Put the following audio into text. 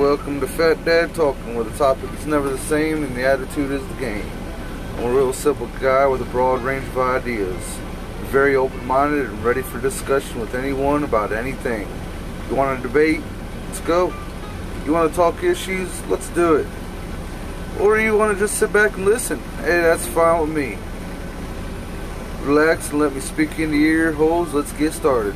welcome to Fat Dad Talking, where the topic is never the same and the attitude is the game. I'm a real simple guy with a broad range of ideas. Very open minded and ready for discussion with anyone about anything. You want to debate? Let's go. You want to talk issues? Let's do it. Or you want to just sit back and listen? Hey, that's fine with me. Relax and let me speak into your ear holes. Let's get started.